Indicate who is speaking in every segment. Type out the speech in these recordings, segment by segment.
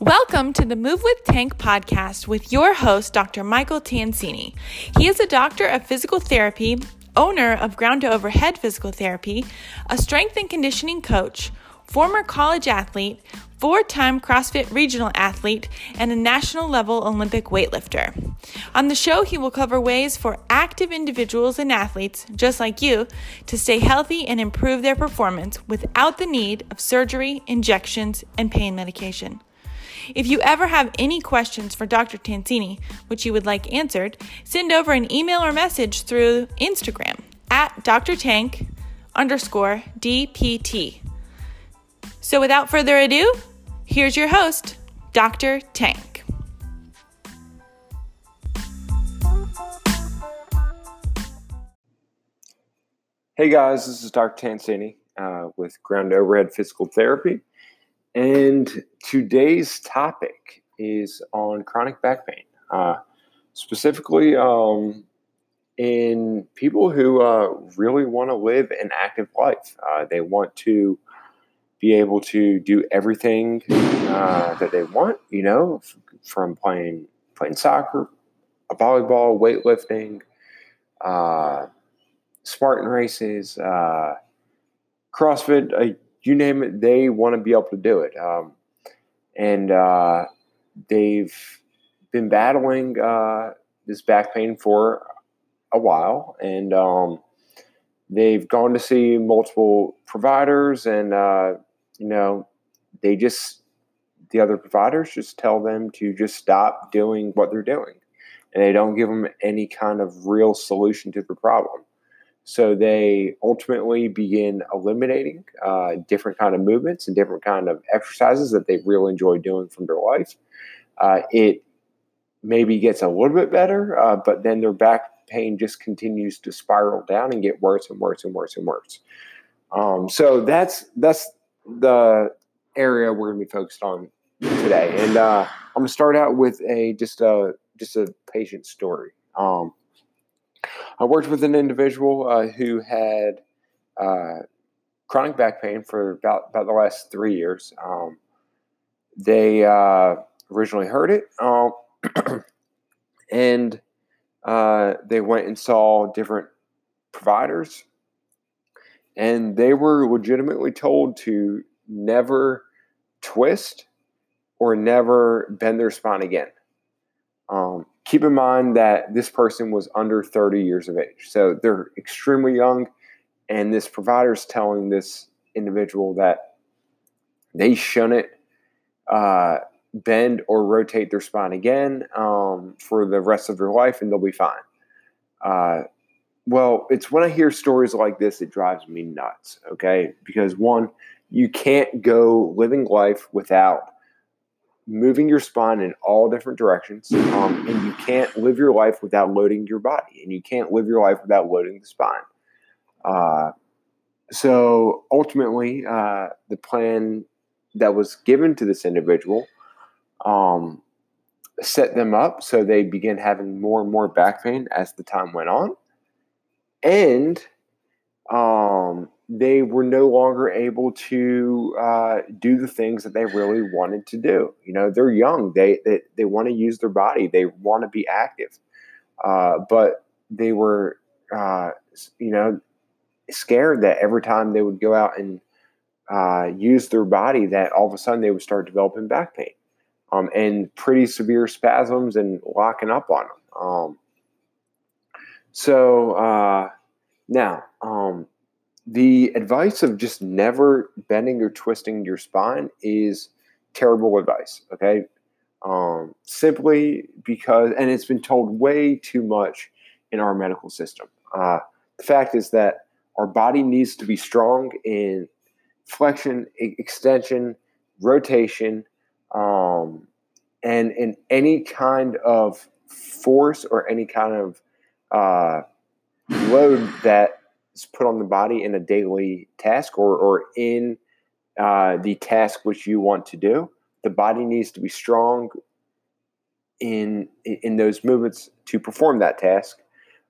Speaker 1: Welcome to the Move with Tank podcast with your host, Dr. Michael Tansini. He is a doctor of physical therapy, owner of Ground to Overhead Physical Therapy, a strength and conditioning coach, former college athlete, four time CrossFit regional athlete, and a national level Olympic weightlifter. On the show, he will cover ways for active individuals and athletes, just like you, to stay healthy and improve their performance without the need of surgery, injections, and pain medication. If you ever have any questions for Dr. Tansini, which you would like answered, send over an email or message through Instagram at Dr. Tank underscore DPT. So without further ado, here's your host, Dr. Tank.
Speaker 2: Hey guys, this is Dr. Tansini uh, with Ground Overhead Physical Therapy. And today's topic is on chronic back pain, uh, specifically um, in people who uh, really want to live an active life. Uh, they want to be able to do everything uh, that they want, you know, f- from playing playing soccer, volleyball, weightlifting, uh, Spartan races, uh, CrossFit you name it, they want to be able to do it. Um, and uh, they've been battling uh, this back pain for a while, and um, they've gone to see multiple providers, and uh, you know, they just the other providers just tell them to just stop doing what they're doing, and they don't give them any kind of real solution to the problem. So they ultimately begin eliminating uh, different kind of movements and different kind of exercises that they really enjoy doing from their life. Uh, it maybe gets a little bit better, uh, but then their back pain just continues to spiral down and get worse and worse and worse and worse. Um, so that's that's the area we're going to be focused on today, and uh, I'm going to start out with a just a just a patient story. Um, I worked with an individual uh, who had uh, chronic back pain for about, about the last three years. Um, they uh, originally heard it, um, and uh, they went and saw different providers, and they were legitimately told to never twist or never bend their spine again. Um, keep in mind that this person was under 30 years of age. So they're extremely young. And this provider is telling this individual that they shouldn't uh, bend or rotate their spine again um, for the rest of their life and they'll be fine. Uh, well, it's when I hear stories like this, it drives me nuts, okay? Because one, you can't go living life without moving your spine in all different directions. Um, and you can't live your life without loading your body, and you can't live your life without loading the spine. Uh, so ultimately, uh, the plan that was given to this individual um, set them up so they began having more and more back pain as the time went on. And um, they were no longer able to uh, do the things that they really wanted to do. You know, they're young. They they, they want to use their body. They want to be active, uh, but they were, uh, you know, scared that every time they would go out and uh, use their body, that all of a sudden they would start developing back pain, um, and pretty severe spasms and locking up on them. Um, so uh, now. Um, the advice of just never bending or twisting your spine is terrible advice. Okay. Um, simply because, and it's been told way too much in our medical system. Uh, the fact is that our body needs to be strong in flexion, extension, rotation, um, and in any kind of force or any kind of uh, load that put on the body in a daily task or, or in uh, the task which you want to do. The body needs to be strong in in those movements to perform that task,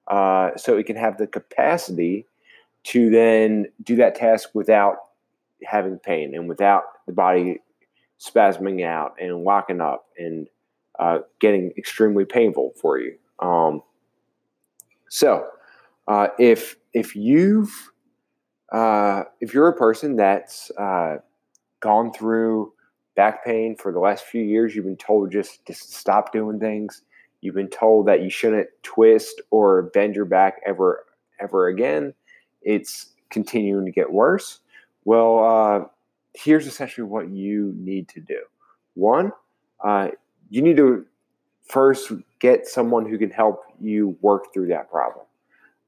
Speaker 2: uh, so it can have the capacity to then do that task without having pain and without the body spasming out and locking up and uh, getting extremely painful for you. Um, so, uh, if if you've uh, if you're a person that's uh, gone through back pain for the last few years, you've been told just to stop doing things. You've been told that you shouldn't twist or bend your back ever ever again. It's continuing to get worse. Well, uh, here's essentially what you need to do. One, uh, you need to first get someone who can help you work through that problem,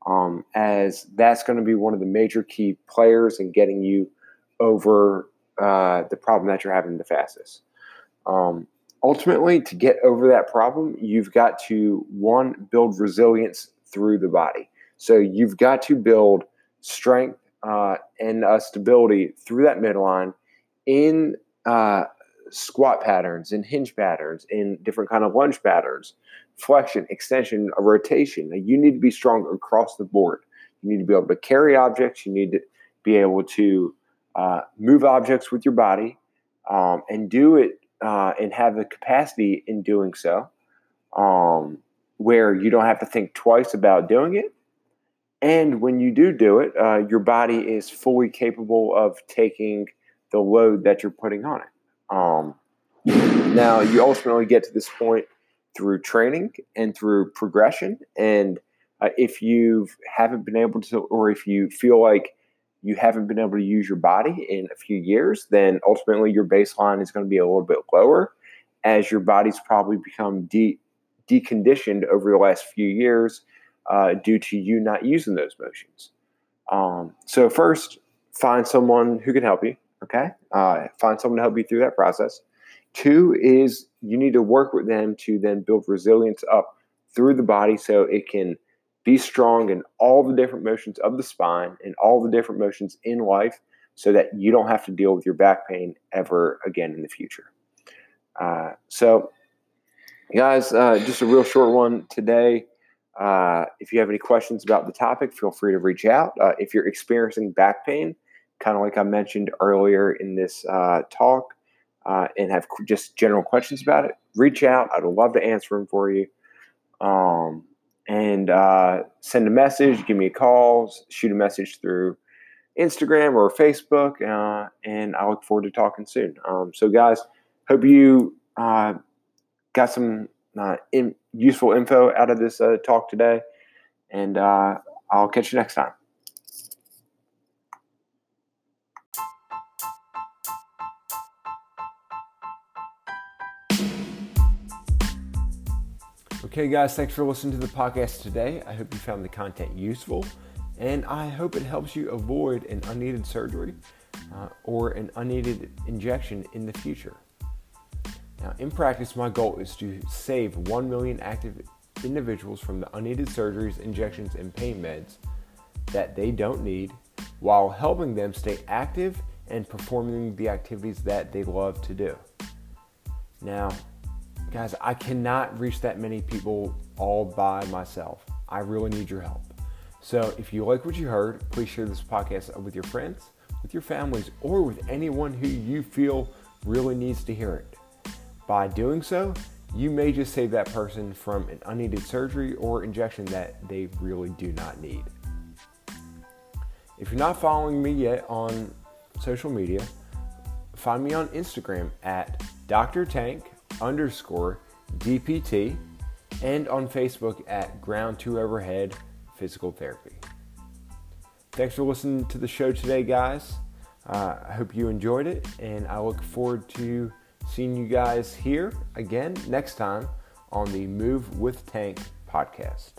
Speaker 2: um, as that's going to be one of the major key players in getting you over uh, the problem that you're having the fastest. Um, ultimately, to get over that problem, you've got to one build resilience through the body. So you've got to build strength uh, and uh, stability through that midline in uh, squat patterns, in hinge patterns, in different kind of lunge patterns, flexion, extension, a rotation. You need to be strong across the board. You need to be able to carry objects. You need to be able to uh, move objects with your body um, and do it uh, and have the capacity in doing so, um, where you don't have to think twice about doing it and when you do do it, uh, your body is fully capable of taking the load that you're putting on it. Um, now, you ultimately get to this point through training and through progression. And uh, if you haven't been able to, or if you feel like you haven't been able to use your body in a few years, then ultimately your baseline is going to be a little bit lower as your body's probably become de- deconditioned over the last few years uh, due to you not using those motions. Um, so first, find someone who can help you. Okay, uh, find someone to help you through that process. Two is you need to work with them to then build resilience up through the body so it can be strong in all the different motions of the spine and all the different motions in life so that you don't have to deal with your back pain ever again in the future. Uh, so, guys, uh, just a real short one today. Uh, if you have any questions about the topic, feel free to reach out. Uh, if you're experiencing back pain, kind of like I mentioned earlier in this uh, talk, uh, and have just general questions about it, reach out. I'd love to answer them for you. Um, and uh, send a message, give me a call, shoot a message through Instagram or Facebook, uh, and I look forward to talking soon. Um, so, guys, hope you got some in, useful info out of this uh, talk today. And uh, I'll catch you next time. Okay, guys, thanks for listening to the podcast today. I hope you found the content useful, and I hope it helps you avoid an unneeded surgery uh, or an unneeded injection in the future. Now, in practice, my goal is to save 1 million active individuals from the unneeded surgeries, injections, and pain meds that they don't need while helping them stay active and performing the activities that they love to do. Now, guys, I cannot reach that many people all by myself. I really need your help. So, if you like what you heard, please share this podcast with your friends, with your families, or with anyone who you feel really needs to hear it. By doing so, you may just save that person from an unneeded surgery or injection that they really do not need. If you're not following me yet on social media, find me on Instagram at Dr. Tank underscore DPT and on Facebook at Ground to Overhead Physical Therapy. Thanks for listening to the show today, guys. Uh, I hope you enjoyed it, and I look forward to Seeing you guys here again next time on the Move with Tank podcast.